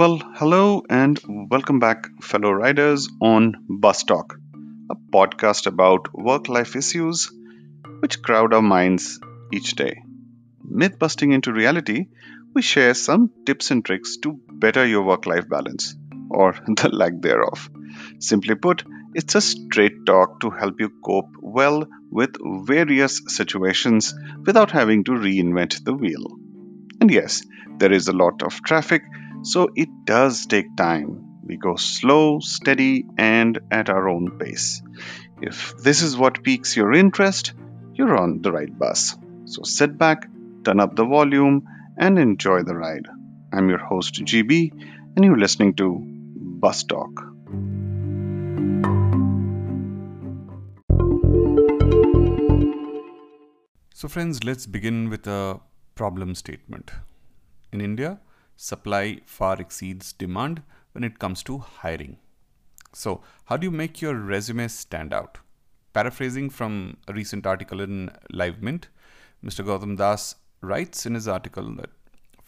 Well, hello and welcome back, fellow riders, on Bus Talk, a podcast about work life issues which crowd our minds each day. Myth busting into reality, we share some tips and tricks to better your work life balance, or the lack thereof. Simply put, it's a straight talk to help you cope well with various situations without having to reinvent the wheel. And yes, there is a lot of traffic so it does take time. We go slow, steady, and at our own pace. If this is what piques your interest, you're on the right bus. So sit back, turn up the volume, and enjoy the ride. I'm your host, GB, and you're listening to Bus Talk. So, friends, let's begin with a problem statement. In India, supply far exceeds demand when it comes to hiring. So, how do you make your resume stand out? Paraphrasing from a recent article in LiveMint, Mr. Gautam Das writes in his article that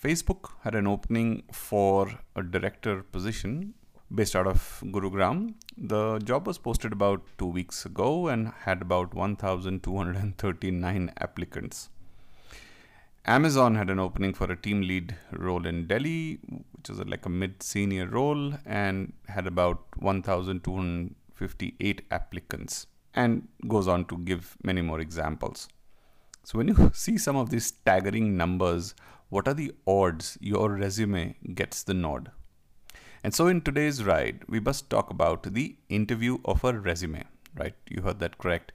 Facebook had an opening for a director position based out of Gurugram. The job was posted about two weeks ago and had about 1,239 applicants. Amazon had an opening for a team lead role in Delhi, which is like a mid senior role, and had about 1,258 applicants, and goes on to give many more examples. So, when you see some of these staggering numbers, what are the odds your resume gets the nod? And so, in today's ride, we must talk about the interview of a resume, right? You heard that correct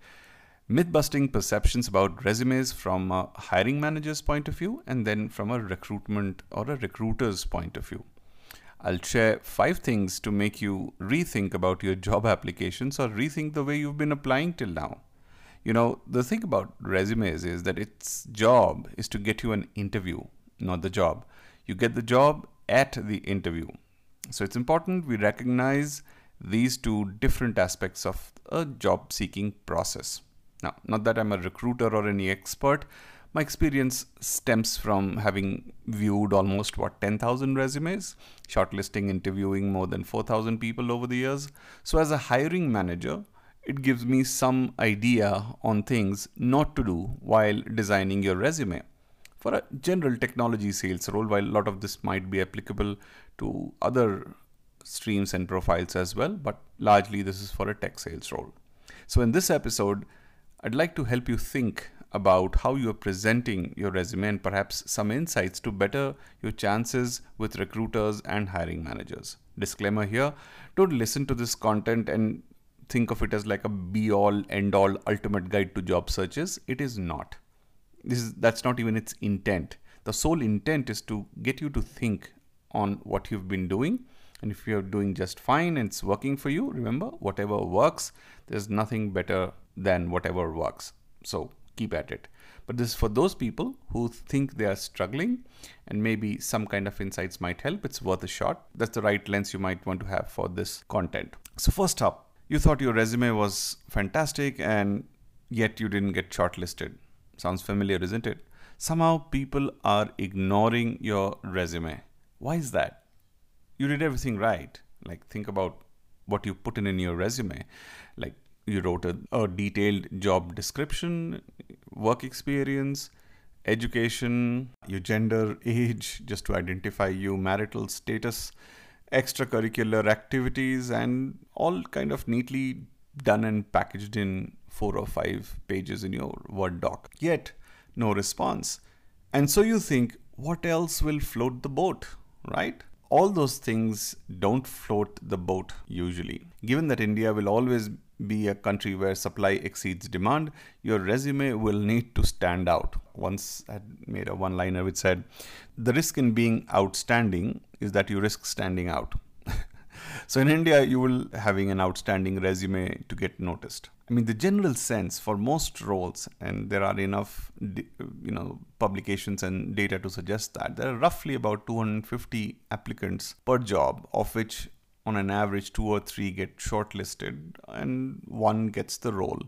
myth busting perceptions about resumes from a hiring manager's point of view and then from a recruitment or a recruiter's point of view. I'll share five things to make you rethink about your job applications or rethink the way you've been applying till now. You know, the thing about resumes is that its job is to get you an interview, not the job. You get the job at the interview. So it's important we recognize these two different aspects of a job seeking process. Now, not that I'm a recruiter or any expert, my experience stems from having viewed almost what 10,000 resumes, shortlisting, interviewing more than 4,000 people over the years. So, as a hiring manager, it gives me some idea on things not to do while designing your resume. For a general technology sales role, while a lot of this might be applicable to other streams and profiles as well, but largely this is for a tech sales role. So, in this episode, I'd like to help you think about how you are presenting your resume and perhaps some insights to better your chances with recruiters and hiring managers. Disclaimer here don't listen to this content and think of it as like a be all end all ultimate guide to job searches. It is not. This is that's not even its intent. The sole intent is to get you to think on what you've been doing and if you're doing just fine and it's working for you, remember, whatever works, there's nothing better than whatever works. So keep at it. But this is for those people who think they are struggling and maybe some kind of insights might help. It's worth a shot. That's the right lens you might want to have for this content. So, first up, you thought your resume was fantastic and yet you didn't get shortlisted. Sounds familiar, isn't it? Somehow people are ignoring your resume. Why is that? You did everything right. Like, think about what you put in in your resume. Like, you wrote a, a detailed job description, work experience, education, your gender, age, just to identify you, marital status, extracurricular activities, and all kind of neatly done and packaged in four or five pages in your Word doc. Yet, no response. And so you think, what else will float the boat, right? All those things don't float the boat usually. Given that India will always be a country where supply exceeds demand, your resume will need to stand out. Once I made a one liner which said, The risk in being outstanding is that you risk standing out. so in India, you will having an outstanding resume to get noticed. I mean, the general sense for most roles, and there are enough, you know, publications and data to suggest that there are roughly about 250 applicants per job, of which on an average two or three get shortlisted and one gets the role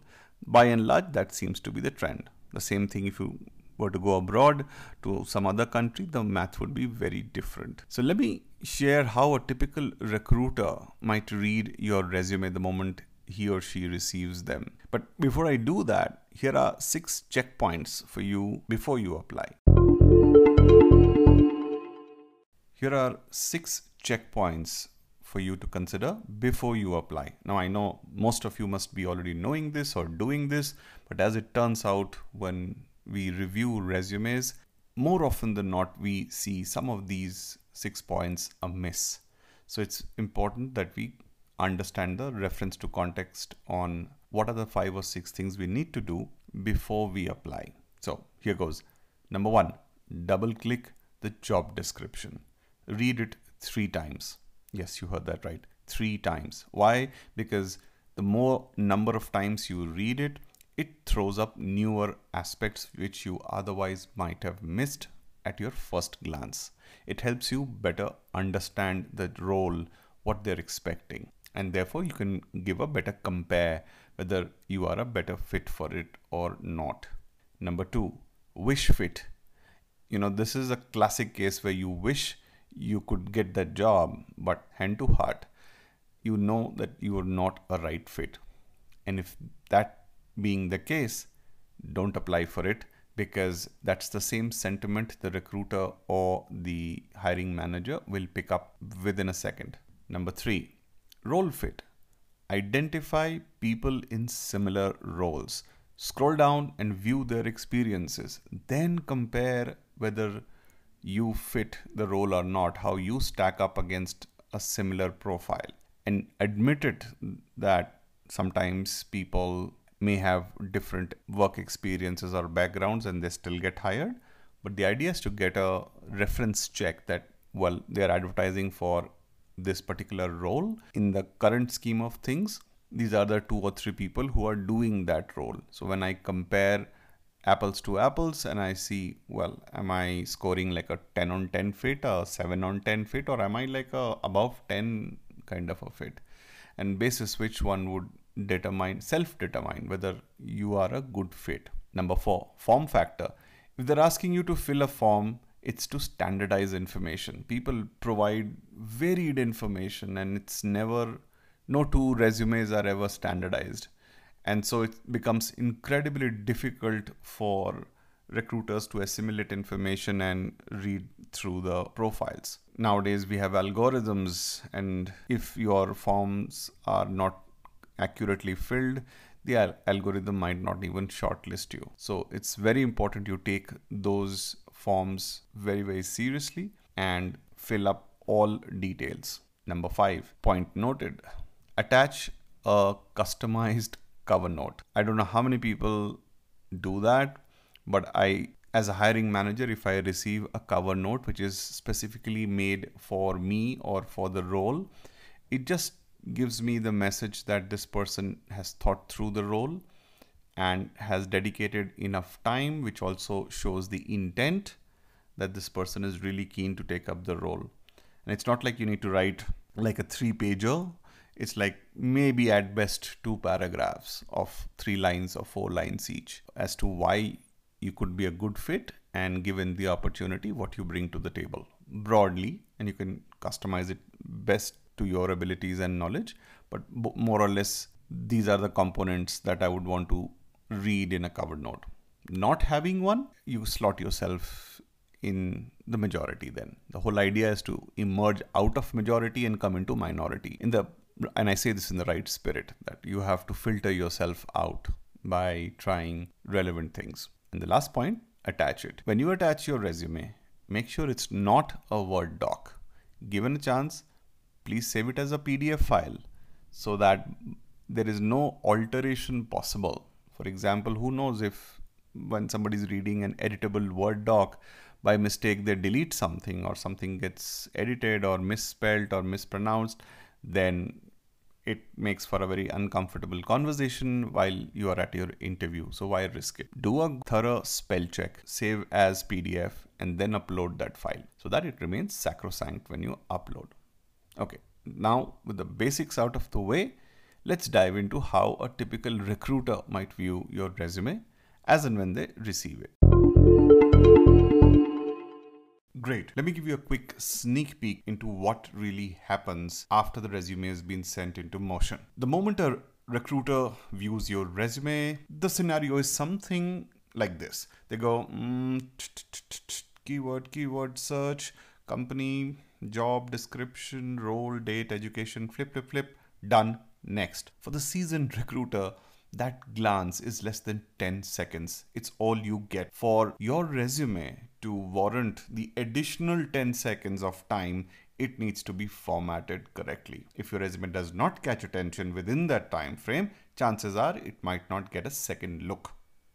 by and large that seems to be the trend the same thing if you were to go abroad to some other country, the math would be very different. So let me share how a typical recruiter might read your resume at the moment he or she receives them. But before I do that, here are six checkpoints for you before you apply. Here are six checkpoints for you to consider before you apply. Now, I know most of you must be already knowing this or doing this, but as it turns out, when we review resumes, more often than not, we see some of these six points amiss. So, it's important that we understand the reference to context on what are the five or six things we need to do before we apply. So here goes. Number one, double click the job description. Read it three times. Yes, you heard that right. Three times. Why? Because the more number of times you read it, it throws up newer aspects which you otherwise might have missed at your first glance. It helps you better understand the role, what they're expecting and therefore you can give a better compare whether you are a better fit for it or not. Number two, wish fit. You know, this is a classic case where you wish you could get that job, but hand to heart, you know that you are not a right fit. And if that being the case, don't apply for it because that's the same sentiment the recruiter or the hiring manager will pick up within a second. Number three, Role fit. Identify people in similar roles. Scroll down and view their experiences. Then compare whether you fit the role or not, how you stack up against a similar profile. And admit it that sometimes people may have different work experiences or backgrounds and they still get hired. But the idea is to get a reference check that, well, they're advertising for this particular role. In the current scheme of things these are the two or three people who are doing that role. So when i compare apples to apples and i see well am i scoring like a 10 on 10 fit a 7 on 10 fit or am i like a above 10 kind of a fit? And basis which one would determine self determine whether you are a good fit. Number 4 form factor. If they're asking you to fill a form it's to standardize information. People provide varied information, and it's never, no two resumes are ever standardized. And so it becomes incredibly difficult for recruiters to assimilate information and read through the profiles. Nowadays, we have algorithms, and if your forms are not accurately filled, the algorithm might not even shortlist you. So it's very important you take those forms very, very seriously and fill up all details. Number five, point noted. Attach a customized cover note. I don't know how many people do that, but I, as a hiring manager, if I receive a cover note which is specifically made for me or for the role, it just gives me the message that this person has thought through the role and has dedicated enough time, which also shows the intent that this person is really keen to take up the role. And it's not like you need to write like a three pager. It's like maybe at best two paragraphs of three lines or four lines each as to why you could be a good fit and given the opportunity, what you bring to the table broadly. And you can customize it best to your abilities and knowledge. But more or less, these are the components that I would want to read in a covered note. Not having one, you slot yourself in the majority then. The whole idea is to emerge out of majority and come into minority. In the and I say this in the right spirit that you have to filter yourself out by trying relevant things. And the last point, attach it. When you attach your resume, make sure it's not a Word doc. Given a chance, please save it as a PDF file so that there is no alteration possible for example, who knows if when somebody is reading an editable Word doc, by mistake they delete something or something gets edited or misspelled or mispronounced, then it makes for a very uncomfortable conversation while you are at your interview. So why risk it? Do a thorough spell check, save as PDF, and then upload that file so that it remains sacrosanct when you upload. Okay, now with the basics out of the way, let's dive into how a typical recruiter might view your resume as and when they receive it. Great. Let me give you a quick sneak peek into what really happens after the resume has been sent into motion. The moment a recruiter views your resume, the scenario is something like this. They go, mm, keyword, keyword search, company, job description, role, date, education, flip, flip, flip, done, next. For the seasoned recruiter, that glance is less than 10 seconds. It's all you get. For your resume to warrant the additional 10 seconds of time, it needs to be formatted correctly. If your resume does not catch attention within that time frame, chances are it might not get a second look.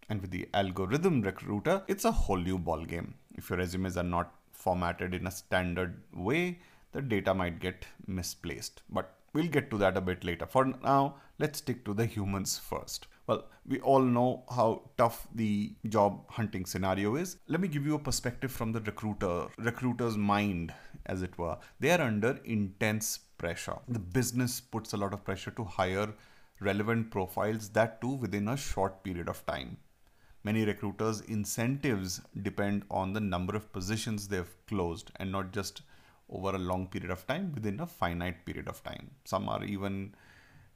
And with the algorithm recruiter, it's a whole new ballgame. If your resumes are not formatted in a standard way, the data might get misplaced. But we'll get to that a bit later. For now, let's stick to the humans first. Well, we all know how tough the job hunting scenario is. Let me give you a perspective from the recruiter, recruiter's mind, as it were. They are under intense pressure. The business puts a lot of pressure to hire relevant profiles, that too within a short period of time. Many recruiters' incentives depend on the number of positions they've closed and not just over a long period of time within a finite period of time. Some are even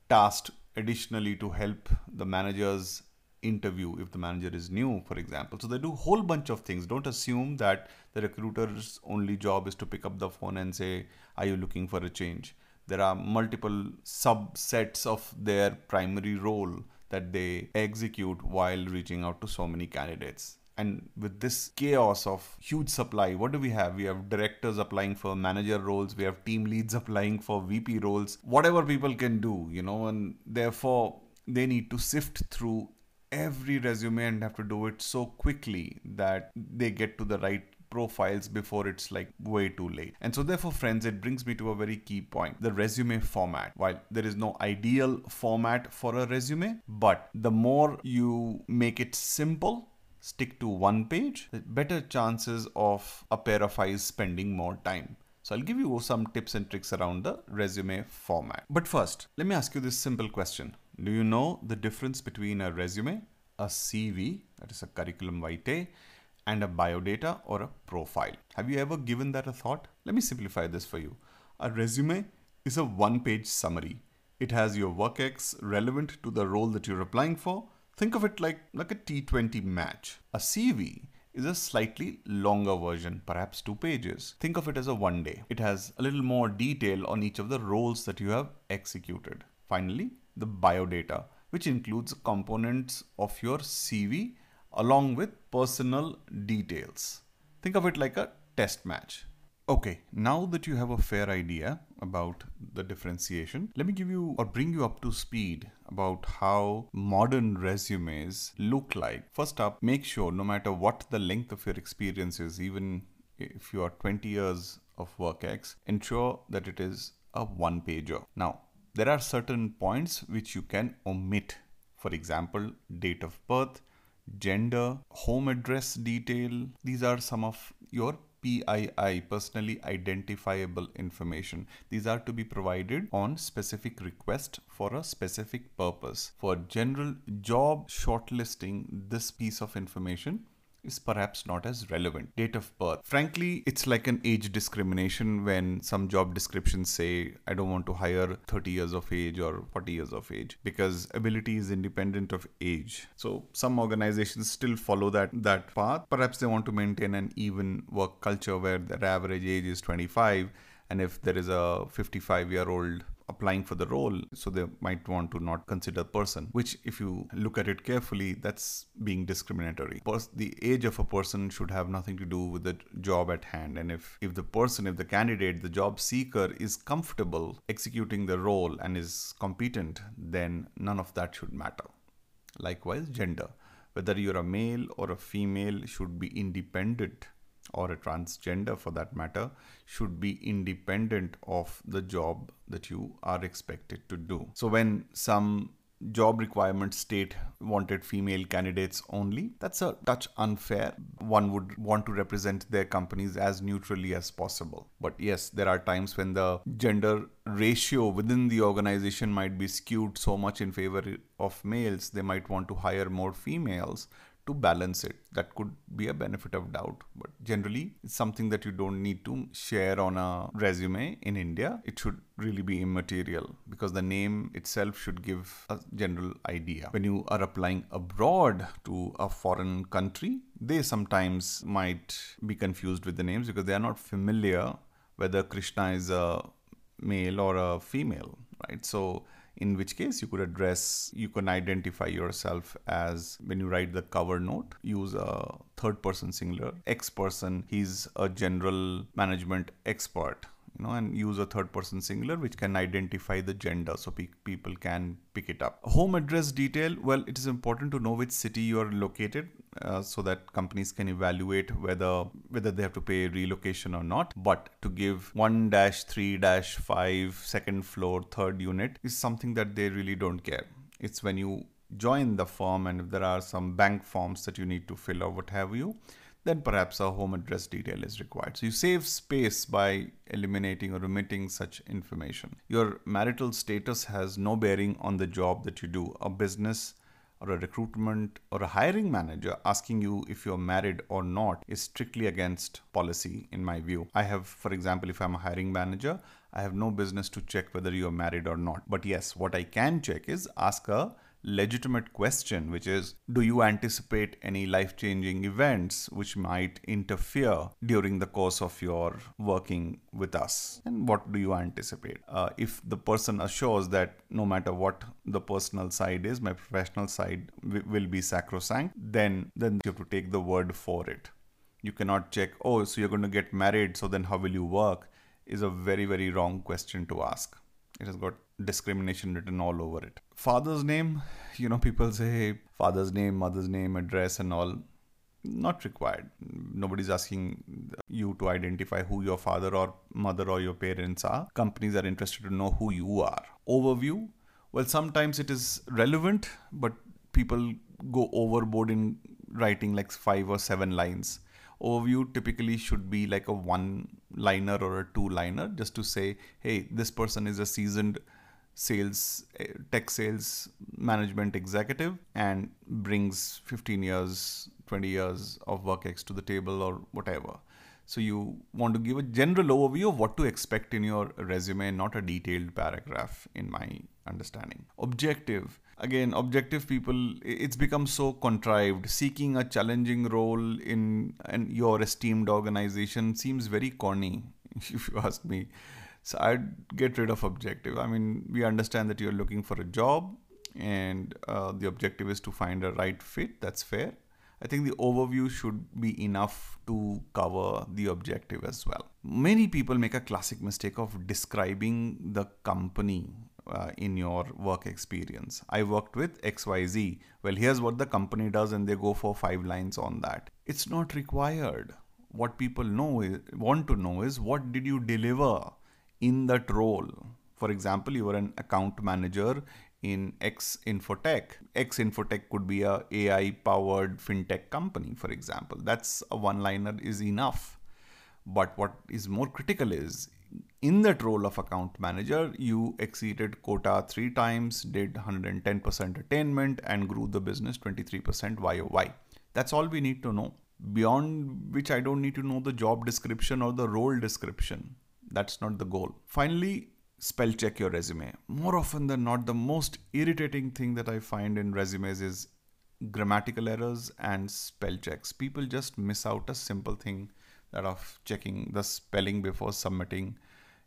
tasked additionally to help the managers interview if the manager is new for example. So they do a whole bunch of things. Don't assume that the recruiter's only job is to pick up the phone and say are you looking for a change? There are multiple subsets of their primary role that they execute while reaching out to so many candidates and with this chaos of huge supply, what do we have? We have directors applying for manager roles, we have team leads applying for VP roles, whatever people can do, you know, and therefore they need to sift through every resume and have to do it so quickly that they get to the right profiles before it's like way too late. And so, therefore, friends, it brings me to a very key point the resume format. While there is no ideal format for a resume, but the more you make it simple, stick to one page, better chances of a pair of eyes spending more time. So I'll give you some tips and tricks around the resume format. But first, let me ask you this simple question. Do you know the difference between a resume, a CV, that is a curriculum vitae, and a biodata or a profile? Have you ever given that a thought? Let me simplify this for you. A resume is a one page summary. It has your work ex relevant to the role that you're applying for Think of it like, like a T20 match. A CV is a slightly longer version, perhaps two pages. Think of it as a one day. It has a little more detail on each of the roles that you have executed. Finally, the biodata, which includes components of your CV along with personal details. Think of it like a test match. Okay, now that you have a fair idea about the differentiation, let me give you or bring you up to speed about how modern resumes look like. First up, make sure no matter what the length of your experience is, even if you are 20 years of work ex, ensure that it is a one pager. Now, there are certain points which you can omit. For example, date of birth, gender, home address detail. These are some of your PII, personally identifiable information. These are to be provided on specific request for a specific purpose. For general job shortlisting, this piece of information is perhaps not as relevant. Date of birth. Frankly, it's like an age discrimination when some job descriptions say, I don't want to hire 30 years of age or 40 years of age because ability is independent of age. So some organizations still follow that, that path. Perhaps they want to maintain an even work culture where their average age is 25 and if there is a 55 year old applying for the role so they might want to not consider person which if you look at it carefully that's being discriminatory. The age of a person should have nothing to do with the job at hand and if if the person if the candidate the job seeker is comfortable executing the role and is competent then none of that should matter. Likewise gender. Whether you're a male or a female should be independent or a transgender for that matter should be independent of the job that you are expected to do. So when some job requirements state wanted female candidates only. That's a touch unfair. One would want to represent their companies as neutrally as possible. But yes, there are times when the gender ratio within the organization might be skewed so much in favor of males, they might want to hire more females to balance it. That could be a benefit of doubt, but generally, it's something that you don't need to share on a resume in India. It should really be immaterial because the name itself should give a general idea. When you are applying abroad to a foreign country, they sometimes might be confused with the names because they are not familiar whether Krishna is a male or a female, right? So in which case you could address you can identify yourself as when you write the cover note use a third person singular x person. He's a general management expert you know and use a third person singular which can identify the gender so pe- people can pick it up. Home address detail well it is important to know which city you are located uh, so that companies can evaluate whether whether they have to pay relocation or not. But to give 1-3-5 second floor third unit is something that they really don't care. It's when you join the firm and if there are some bank forms that you need to fill or what have you then perhaps a home address detail is required. So you save space by eliminating or omitting such information. Your marital status has no bearing on the job that you do. A business or a recruitment or a hiring manager asking you if you're married or not is strictly against policy in my view. I have, for example, if I'm a hiring manager, I have no business to check whether you're married or not. But yes, what I can check is ask a legitimate question, which is Do you anticipate any life changing events which might interfere during the course of your working with us? And what do you anticipate? Uh, if the person assures that no matter what the personal side is, my professional side w- will be sacrosanct, then, then you have to take the word for it. You cannot check, oh, so you're going to get married, so then how will you work? Is a very, very wrong question to ask. It has got discrimination written all over it. Father's name, you know, people say father's name, mother's name, address, and all. Not required. Nobody's asking you to identify who your father or mother or your parents are. Companies are interested to know who you are. Overview, well, sometimes it is relevant, but people go overboard in writing like five or seven lines overview typically should be like a one liner or a two liner just to say hey this person is a seasoned sales eh, tech sales management executive and brings 15 years 20 years of work ex to the table or whatever. So you want to give a general overview of what to expect in your resume not a detailed paragraph in my understanding. Objective again objective people it's become so contrived. Seeking a challenging role in an, your esteemed organization seems very corny if you ask me. So i'd get rid of objective. I mean we understand that you're looking for a job and uh, the objective is to find a right fit. That's fair. I think the overview should be enough to cover the objective as well. Many people make a classic mistake of describing the company uh, in your work experience. I worked with XYZ. Well, here's what the company does, and they go for five lines on that. It's not required. What people know is, want to know is what did you deliver in that role? For example, you were an account manager in X Infotech. X Infotech could be a AI powered fintech company, for example. That's a one liner is enough. But what is more critical is in that role of account manager, you exceeded quota three times, did 110% attainment, and grew the business 23% YOY. That's all we need to know. Beyond which, I don't need to know the job description or the role description. That's not the goal. Finally, spell check your resume. More often than not, the most irritating thing that I find in resumes is grammatical errors and spell checks. People just miss out a simple thing that of checking the spelling before submitting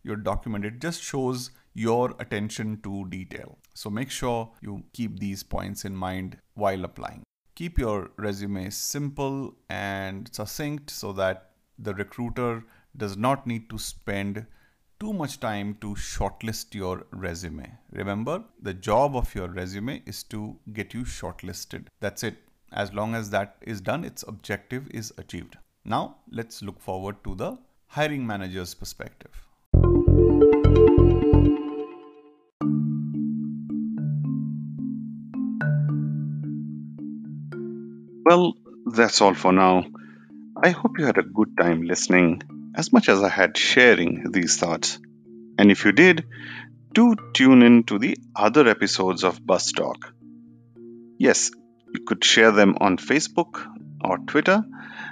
your document. It just shows your attention to detail. So make sure you keep these points in mind while applying. Keep your resume simple and succinct so that the recruiter does not need to spend too much time to shortlist your resume. Remember, the job of your resume is to get you shortlisted. That's it. As long as that is done, its objective is achieved. Now, let's look forward to the hiring manager's perspective. Well, that's all for now. I hope you had a good time listening as much as I had sharing these thoughts. And if you did, do tune in to the other episodes of Bus Talk. Yes, You could share them on Facebook or Twitter,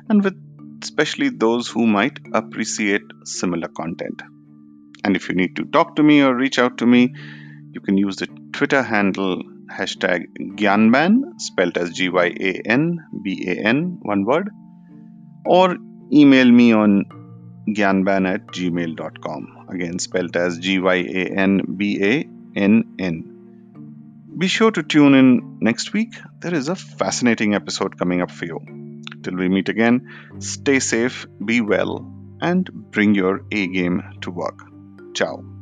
and with especially those who might appreciate similar content. And if you need to talk to me or reach out to me, you can use the Twitter handle hashtag Gyanban, spelled as G Y A N B A N, one word, or email me on gyanban at gmail.com, again spelled as G Y A N B A N N. Be sure to tune in next week. There is a fascinating episode coming up for you. Till we meet again, stay safe, be well, and bring your A game to work. Ciao.